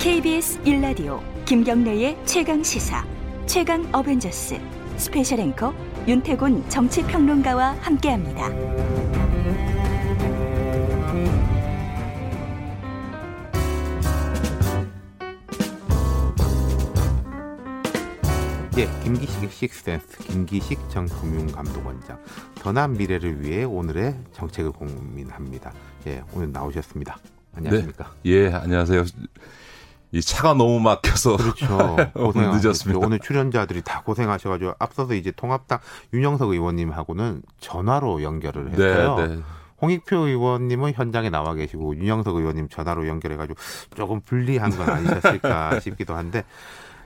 KBS 1라디오 김경래의 최강 시사 최강 어벤져스 special 앵커 윤태곤 정치평론가와 함께합니다. 예, 김기식 식센스 김기식 전 금융감독원장 더나은 미래를 위해 오늘의 정책을 고민합니다. 예, 오늘 나오셨습니다. 안녕하십니까? 네. 예, 안녕하세요. 이 차가 너무 막혀서 그렇죠. 고생 늦었습니다. 오늘 출연자들이 다 고생하셔가지고 앞서서 이제 통합당 윤영석 의원님하고는 전화로 연결을 했어요. 네, 네. 홍익표 의원님은 현장에 나와 계시고 윤영석 의원님 전화로 연결해가지고 조금 불리한 건 아니셨을까 싶기도 한데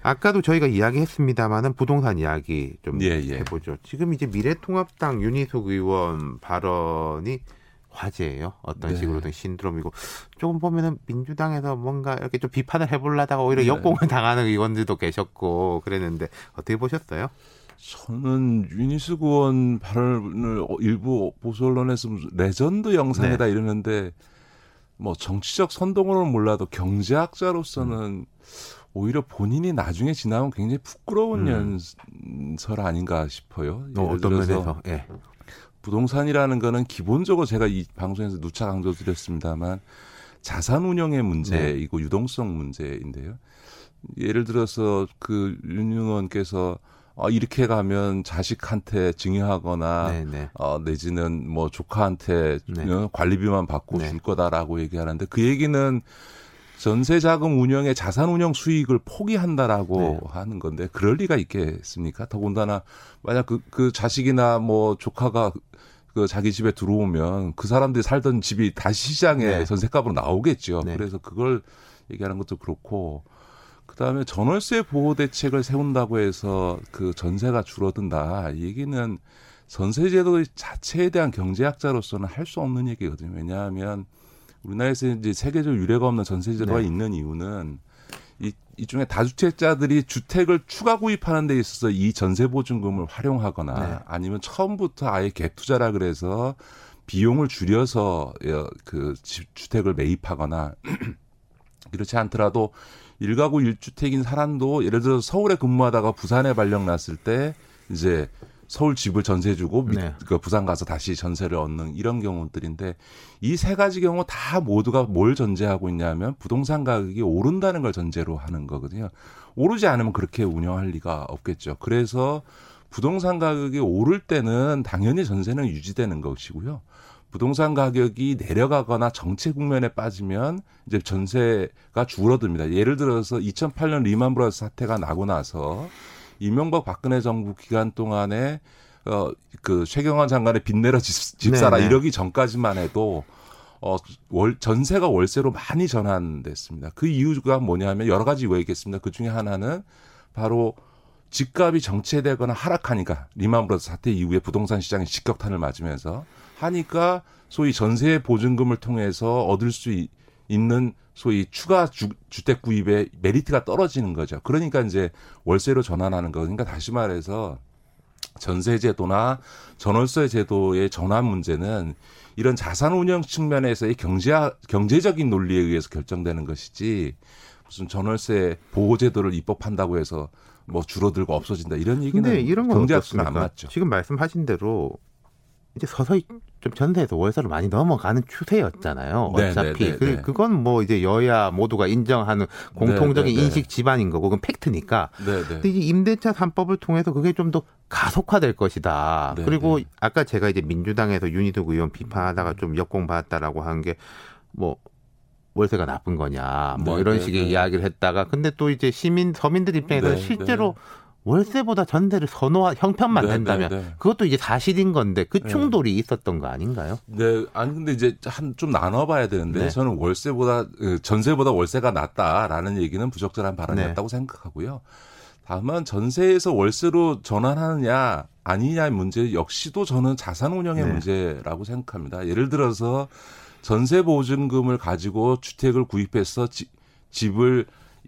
아까도 저희가 이야기했습니다마는 부동산 이야기 좀 예, 예. 해보죠. 지금 이제 미래통합당 윤희숙 의원 발언이 화제예요. 어떤 네. 식으로든 신드롬이고 조금 보면은 민주당에서 뭔가 이렇게 좀 비판을 해보려다가 오히려 네. 역공을 당하는 의원들도 계셨고 그랬는데 어떻게 보셨어요? 저는 윤희숙 의원 발언을 어, 일부 보수 언론에서 레전드 영상이다 이러는데 뭐 정치적 선동으로는 몰라도 경제학자로서는 오히려 본인이 나중에 지나면 굉장히 부끄러운 음. 연설 아닌가 싶어요. 어, 어떤 면에서? 예. 부동산이라는 거는 기본적으로 제가 이 방송에서 누차 강조드렸습니다만 자산 운영의 문제이고 유동성 문제인데요. 예를 들어서 그윤 의원께서 어, 이렇게 가면 자식한테 증여하거나 네, 네. 어, 내지는 뭐 조카한테 네. 어, 관리비만 받고 네. 줄 거다라고 얘기하는데 그 얘기는 전세 자금 운영의 자산 운영 수익을 포기한다라고 네. 하는 건데 그럴 리가 있겠습니까? 더군다나 만약 그, 그 자식이나 뭐 조카가 그 자기 집에 들어오면 그 사람들이 살던 집이 다시 시장에 네. 전세값으로 나오겠죠. 네. 그래서 그걸 얘기하는 것도 그렇고 그다음에 전월세 보호 대책을 세운다고 해서 그 전세가 줄어든다. 이 얘기는 전세제도 자체에 대한 경제학자로서는 할 수 없는 얘기거든요. 왜냐하면 우리나라에서 이제 세계적 유례가 없는 전세 제도가 네. 있는 이유는 이, 이 중에 다주택자들이 주택을 추가 구입하는 데 있어서 이 전세 보증금을 활용하거나 네. 아니면 처음부터 아예 갭 투자라 그래서 비용을 줄여서 어, 그 집- 주택을 매입하거나 그렇지 않더라도 일가구 일주택인 사람도 예를 들어서 서울에 근무하다가 부산에 발령 났을 때 이제 서울 집을 전세 주고 밑- 네. 그 부산 가서 다시 전세를 얻는 이런 경우들인데 이 세 가지 경우 다 모두가 뭘 전제하고 있냐면 부동산 가격이 오른다는 걸 전제로 하는 거거든요. 오르지 않으면 그렇게 운영할 리가 없겠죠. 그래서 부동산 가격이 오를 때는 당연히 전세는 유지되는 것이고요. 부동산 가격이 내려가거나 정체 국면에 빠지면 이제 전세가 줄어듭니다. 예를 들어서 2008년 리만 브라더스 사태가 나고 나서 이명박 박근혜 정부 기간 동안에 어 그 최경환 장관의 빚내라 집, 집사라 네네. 이러기 전까지만 해도 어, 월, 전세가 월세로 많이 전환됐습니다. 그 이유가 뭐냐면 여러 가지 이유가 있겠습니다. 그 중에 하나는 바로 집값이 정체되거나 하락하니까 리만 브라더스 사태 이후에 부동산 시장이 직격탄을 맞으면서 하니까 소위 전세 보증금을 통해서 얻을 수 있- 있는 소위 추가 주, 주택 구입의 메리트가 떨어지는 거죠. 그러니까 이제 월세로 전환하는 거. 그러니까 다시 말해서 전세 제도나 전월세 제도의 전환 문제는 이런 자산 운영 측면에서의 경제 경제적인 논리에 의해서 결정되는 것이지 무슨 전월세 보호 제도를 입법한다고 해서 뭐 줄어들고 없어진다 이런 얘기는 근데 이런 건 경제학수는 안 어떻습니까? 맞죠. 지금 말씀하신 대로 이제 서서히 좀 전세에서 월세로 많이 넘어가는 추세였잖아요. 네, 어차피 네, 네, 그, 네. 그 건 뭐 이제 여야 모두가 인정하는 공통적인 네, 네. 인식 지반인 거고 그건 팩트니까. 네, 네. 근데 이제 임대차 3법을 통해서 그게 좀 더 가속화될 것이다. 네, 그리고 네. 아까 제가 이제 민주당에서 윤희숙 의원 비판하다가 좀 역공 받았다라고 한 게뭐 월세가 나쁜 거냐 뭐 네, 이런 네, 식의 네. 이야기를 했다가 근데 또 이제 시민 서민들 입장에서는 네, 실제로 월세보다 전세를 선호한 형편만 네, 된다면 네, 네. 그것도 이제 사실인 건데 그 네. 충돌이 있었던 거 아닌가요? 네, 아니 근데 이제 한 좀 나눠봐야 되는데 네. 저는 월세보다 그 전세보다 월세가 낫다라는 얘기는 부적절한 발언이었다고 생각하고요. 다만 전세에서 월세로 전환하느냐 아니냐의 문제 역시도 저는 자산 운영의 네. 문제라고 생각합니다. 예를 들어서 전세 보증금을 가지고 주택을 구입해서 지- 집을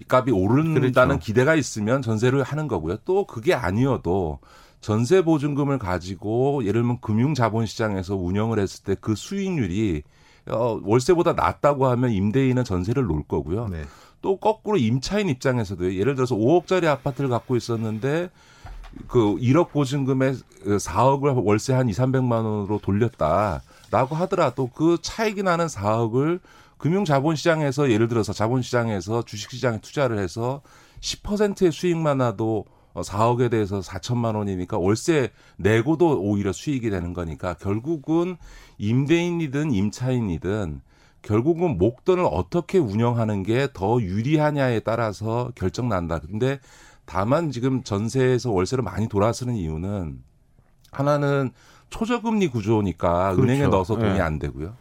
값이 오른다는 그렇죠. 기대가 있으면 전세를 하는 거고요. 또 그게 아니어도 전세 보증금을 가지고 예를 들면 금융 자본 시장에서 운영을 했을 때 그 수익률이 어, 월세보다 낮다고 하면 임대인은 전세를 놓을 거고요. 네. 또 거꾸로 임차인 입장에서도 예를 들어서 5억짜리 아파트를 갖고 있었는데 그 1억 보증금에 4억을 월세 한 2, 300만 원으로 돌렸다라고 하더라도 그 차익이 나는 4억을 금융 자본시장에서 예를 들어서 자본시장에서 주식시장에 투자를 해서 10%의 수익만 나도 4억에 대해서 4천만 원이니까 월세 내고도 오히려 수익이 되는 거니까 결국은 임대인이든 임차인이든 결국은 목돈을 어떻게 운영하는 게 더 유리하냐에 따라서 결정 난다. 근데 다만 지금 전세에서 월세를 많이 돌아서는 이유는 하나는 초저금리 구조니까 그렇죠. 은행에 넣어서 돈이 네. 안 되고요.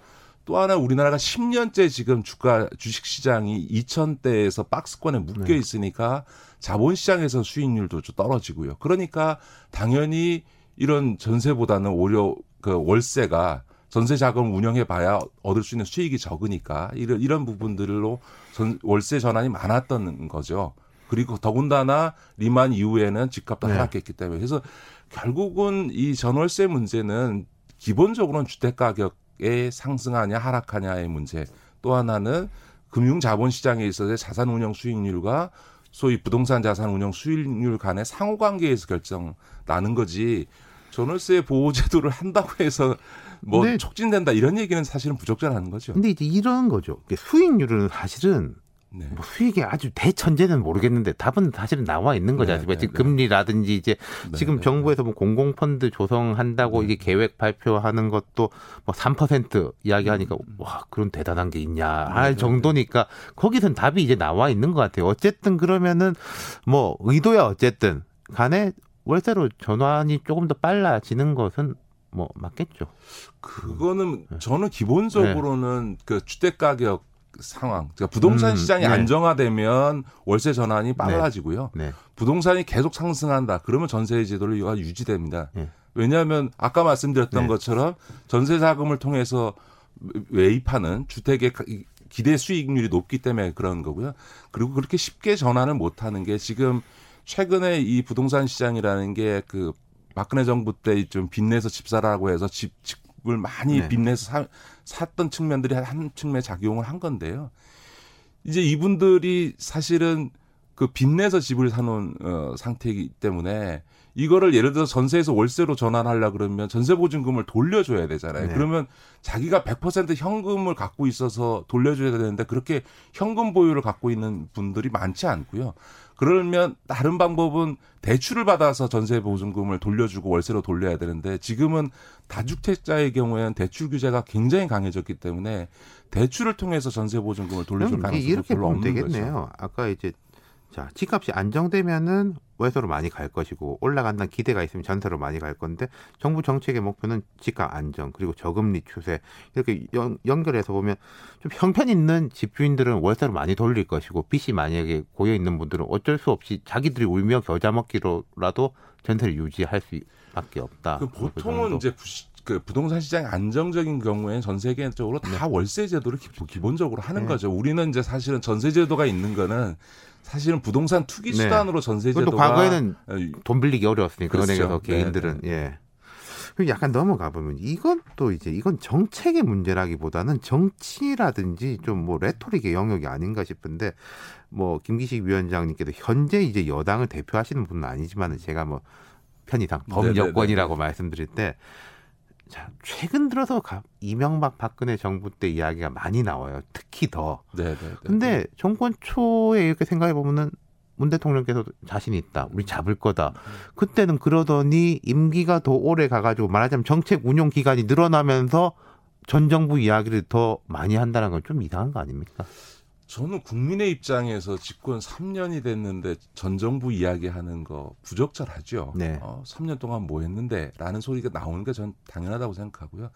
또 하나 우리나라가 10년째 지금 주가 주식 시장이 2000대에서 박스권에 묶여 네. 있으니까 자본 시장에서 수익률도 좀 떨어지고요. 그러니까 당연히 이런 전세보다는 오히려 그 월세가 전세 자금 운영해 봐야 얻을 수 있는 수익이 적으니까 이런 이런 부분들로 전, 월세 전환이 많았던 거죠. 그리고 더군다나 리만 이후에는 집값도 네. 하락했기 때문에 그래서 결국은 이 전월세 문제는 기본적으로는 주택 가격 의 상승하냐 하락하냐의 문제. 또 하나는 금융 자본 시장에 있어서의 자산 운영 수익률과 소위 부동산 자산 운영 수익률 간의 상호 관계에서 결정 나는 거지. 전월세 보호 제도를 한다고 해서 뭐 네. 촉진된다 이런 얘기는 사실은 부적절한 거죠. 근데 이제 이런 거죠. 수익률은 사실은 네. 뭐 수익이 아주 대천재는 모르겠는데 답은 사실은 나와 있는 거지 네? 네, 네, 금리라든지 이제 네, 지금 네, 정부에서 뭐 공공펀드 조성한다고 이게 계획 발표하는 것도 뭐 3% 이야기하니까 음. 와 그런 대단한 게 있냐 할 정도니까 거기선 답이 이제 나와 있는 것 같아요. 어쨌든 그러면은 뭐 의도야 어쨌든 간에 월세로 전환이 조금 더 빨라지는 것은 뭐 맞겠죠. 그거는 저는 기본적으로는 그 주택 가격 상황. 그러니까 부동산 음, 시장이 네. 안정화되면 월세 전환이 네. 빨라지고요. 네. 네. 부동산이 계속 상승한다. 그러면 전세 제도가 유지됩니다. 네. 왜냐하면 아까 말씀드렸던 네. 것처럼 전세 자금을 통해서 매입하는 주택의 기대 수익률이 높기 때문에 그런 거고요. 그리고 그렇게 쉽게 전환을 못 하는 게 지금 최근에 이 부동산 시장이라는 게 그 박근혜 정부 때 좀 빚내서 집 사라고 해서 집, 집 을 많이 네. 빚내서 사, 샀던 측면들이 한 측면에 작용을 한 건데요. 이제 이분들이 사실은 그 빚내서 집을 사놓은 어, 상태이기 때문에 이거를 예를 들어 전세에서 월세로 전환하려 그러면 전세 보증금을 돌려줘야 되잖아요. 네. 그러면 자기가 100% 현금을 갖고 있어서 돌려줘야 되는데 그렇게 현금 보유를 갖고 있는 분들이 많지 않고요. 그러면 다른 방법은 대출을 받아서 전세 보증금을 돌려주고 월세로 돌려야 되는데 지금은 다주택자의 경우에는 대출 규제가 굉장히 강해졌기 때문에 대출을 통해서 전세 보증금을 돌려줄 가능성이 별로 없는 되겠네요. 거죠. 아까 이제 자, 집값이 안정되면은 월세로 많이 갈 것이고 올라간다는 기대가 있으면 전세로 많이 갈 건데 정부 정책의 목표는 집값 안정 그리고 저금리 추세 이렇게 연, 연결해서 보면 좀 형편 있는 집주인들은 월세로 많이 돌릴 것이고 빚이 만약에 고여 있는 분들은 어쩔 수 없이 자기들이 울며 겨자 먹기로라도 전세를 유지할 수밖에 없다. 그 보통은 그 이제 그 부동산 시장이 안정적인 경우에는 전 세계적으로 다 네. 월세 제도를 기, 본적으로 하는 네. 거죠. 우리는 이제 사실은 전세 제도가 있는 거는 사실은 부동산 투기 네. 수단으로 네. 전세 제도가 과거에는 어, 돈 빌리기 어려웠으니까 그렇죠. 네, 개인들은 네. 예. 그리고 약간 넘어가 보면 이건 또 이제 이건 정책의 문제라기보다는 정치라든지 좀 뭐 레토릭의 영역이 아닌가 싶은데 뭐 김기식 위원장님께도 현재 이제 여당을 대표하시는 분은 아니지만은 제가 뭐 편의상 범여권이라고 말씀드릴 때 자, 최근 들어서 이명박 박근혜 정부 때 이야기가 많이 나와요. 특히 더. 네, 네, 네. 근데 정권 초에 이렇게 생각해 보면은 문 대통령께서도 자신이 있다. 우리 잡을 거다. 그때는 그러더니 임기가 더 오래 가가지고 말하자면 정책 운용 기간이 늘어나면서 전 정부 이야기를 더 많이 한다는 건 좀 이상한 거 아닙니까? 저는 국민의 입장에서 집권 3년이 됐는데 전 정부 이야기하는 거 부적절하죠. 네. 어, 3년 동안 뭐 했는데라는 소리가 나오는 게 전 당연하다고 생각하고요.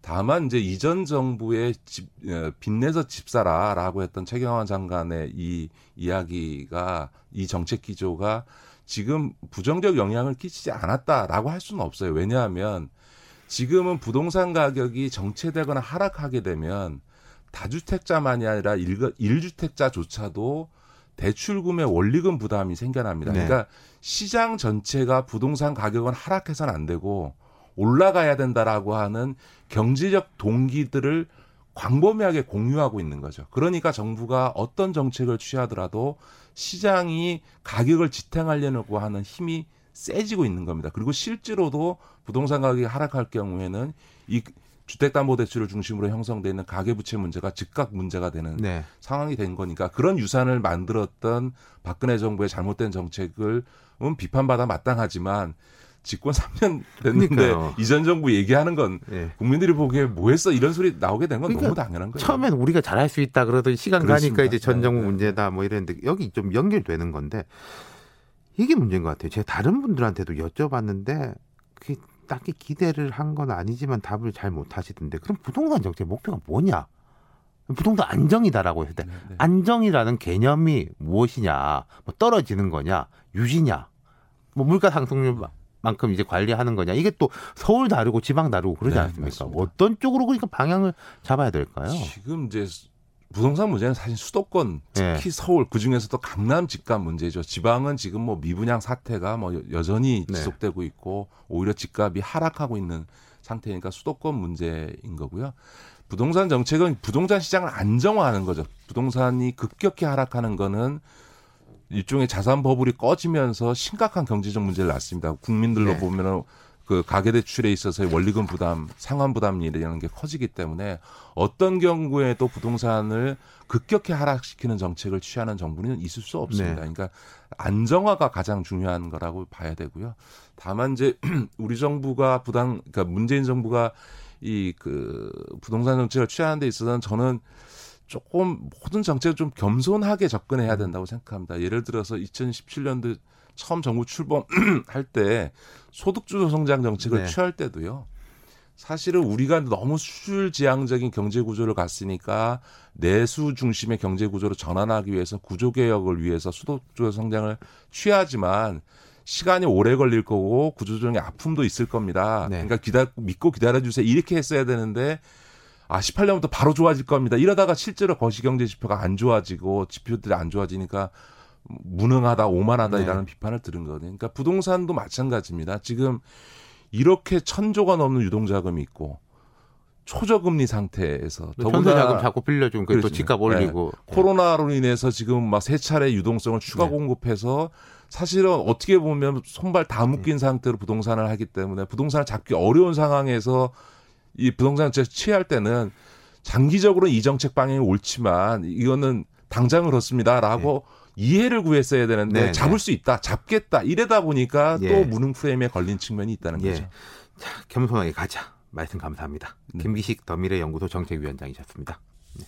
다만 이제 이전 정부의 집 어, 빚내서 집사라라고 했던 최경환 장관의 이 이야기가 이 정책 기조가 지금 부정적 영향을 끼치지 않았다라고 할 수는 없어요. 왜냐하면 지금은 부동산 가격이 정체되거나 하락하게 되면 다주택자만이 아니라 일, 주택자조차도 대출금의 원리금 부담이 생겨납니다. 네. 그러니까 시장 전체가 부동산 가격은 하락해서는 안 되고 올라가야 된다라고 하는 경제적 동기들을 광범위하게 공유하고 있는 거죠. 그러니까 정부가 어떤 정책을 취하더라도 시장이 가격을 지탱하려고 하는 힘이 세지고 있는 겁니다. 그리고 실제로도 부동산 가격이 하락할 경우에는 이 주택담보대출을 중심으로 형성되어 있는 가계부채 문제가 즉각 문제가 되는 네. 상황이 된 거니까 그런 유산을 만들었던 박근혜 정부의 잘못된 정책을 음, 비판받아 마땅하지만 집권 3년 됐는데 그러니까요. 이전 정부 얘기하는 건 네. 국민들이 보기에 뭐 했어 이런 소리 나오게 된건 그러니까 너무 당연한 거예요. 처음엔 우리가 잘할 수 있다 그러더니 시간 그렇습니다. 가니까 이제 전 정부 네, 네. 문제다 뭐 이랬는데 여기 좀 연결되는 건데 이게 문제인 것 같아요. 제가 다른 분들한테도 여쭤봤는데 그게 딱히 기대를 한 건 아니지만 답을 잘 못 하시던데 그럼 부동산 정책 목표가 뭐냐? 부동산 안정이다라고 했을 때 네, 네. 안정이라는 개념이 무엇이냐? 뭐 떨어지는 거냐? 유지냐? 뭐 물가 상승률만큼 이제 관리하는 거냐? 이게 또 서울 다르고 지방 다르고 그러지 네, 않습니까? 맞습니다. 어떤 쪽으로 그러니까 방향을 잡아야 될까요? 지금 이제 부동산 문제는 사실 수도권 특히 네. 서울 그 중에서도 강남 집값 문제죠. 지방은 지금 뭐 미분양 사태가 뭐 여전히 네. 지속되고 있고 오히려 집값이 하락하고 있는 상태니까 수도권 문제인 거고요. 부동산 정책은 부동산 시장을 안정화하는 거죠. 부동산이 급격히 하락하는 거는 일종의 자산 버블이 꺼지면서 심각한 경제적 문제를 낳습니다. 국민들로 네. 보면은 그 가계 대출에 있어서의 원리금 부담, 상환 부담이라는 게 커지기 때문에 어떤 경우에도 부동산을 급격히 하락시키는 정책을 취하는 정부는 있을 수 없습니다. 네. 그러니까 안정화가 가장 중요한 거라고 봐야 되고요. 다만 이제 우리 정부가 부당, 그러니까 문재인 정부가 이 그 부동산 정책을 취하는 데 있어서는 저는 조금 모든 정책을 좀 겸손하게 접근해야 된다고 생각합니다. 예를 들어서 2017년도 처음 정부 출범할 때 소득주도 성장 정책을 네. 취할 때도요. 사실은 우리가 너무 수출지향적인 경제 구조를 갔으니까 내수 중심의 경제 구조로 전환하기 위해서 구조 개혁을 위해서 소득주도 성장을 취하지만 시간이 오래 걸릴 거고 구조조정의 아픔도 있을 겁니다. 네. 그러니까 기다 믿고 기다려 주세요. 이렇게 했어야 되는데 아 18년부터 바로 좋아질 겁니다. 이러다가 실제로 거시경제 지표가 안 좋아지고 지표들이 안 좋아지니까 무능하다, 오만하다이라는 네. 비판을 들은 거거든요. 그러니까 부동산도 마찬가지입니다. 지금 이렇게 천조가 넘는 유동자금이 있고 초저금리 상태에서 더군다나 자금 자꾸 빌려주면 그또 집값 올리고 네. 코로나로 인해서 지금 막 세 차례 유동성을 추가 네. 공급해서 사실은 어떻게 보면 손발 다 묶인 상태로 부동산을 하기 때문에 부동산을 잡기 어려운 상황에서 이 부동산 정책 취할 때는 장기적으로 이 정책 방향이 옳지만 이거는 당장 그렇습니다라고 네. 이해를 구했어야 되는데 네, 네. 잡을 수 있다, 잡겠다 이래다 보니까 예. 또 무능 프레임에 걸린 측면이 있다는 예. 거죠. 자, 겸손하게 가자. 말씀 감사합니다. 네. 김기식 더미래 연구소 정책위원장이셨습니다. 네.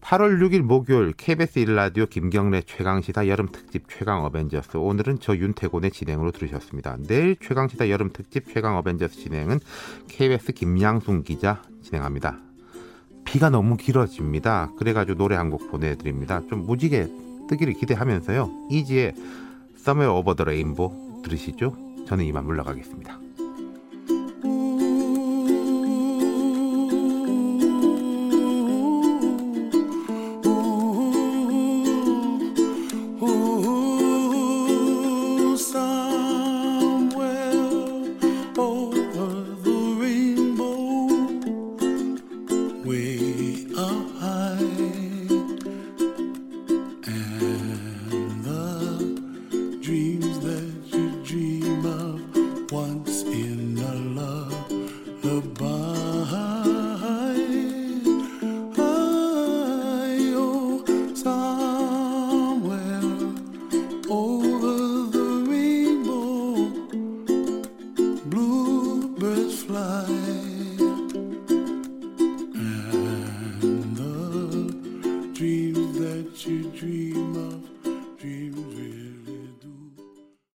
8월 6일 목요일 KBS 1라디오 김경래 최강시사 여름특집 최강 어벤져스 오늘은 저 윤태곤의 진행으로 들으셨습니다. 내일 최강시사 여름특집 최강 어벤져스 진행은 KBS 김양순 기자 진행합니다. 비가 너무 길어집니다. 그래가지고 노래 한 곡 보내드립니다. 좀 무지개 뜨기를 기대하면서요. 이지의 Somewhere Over the Rainbow 들으시죠? 저는 이만 물러가겠습니다.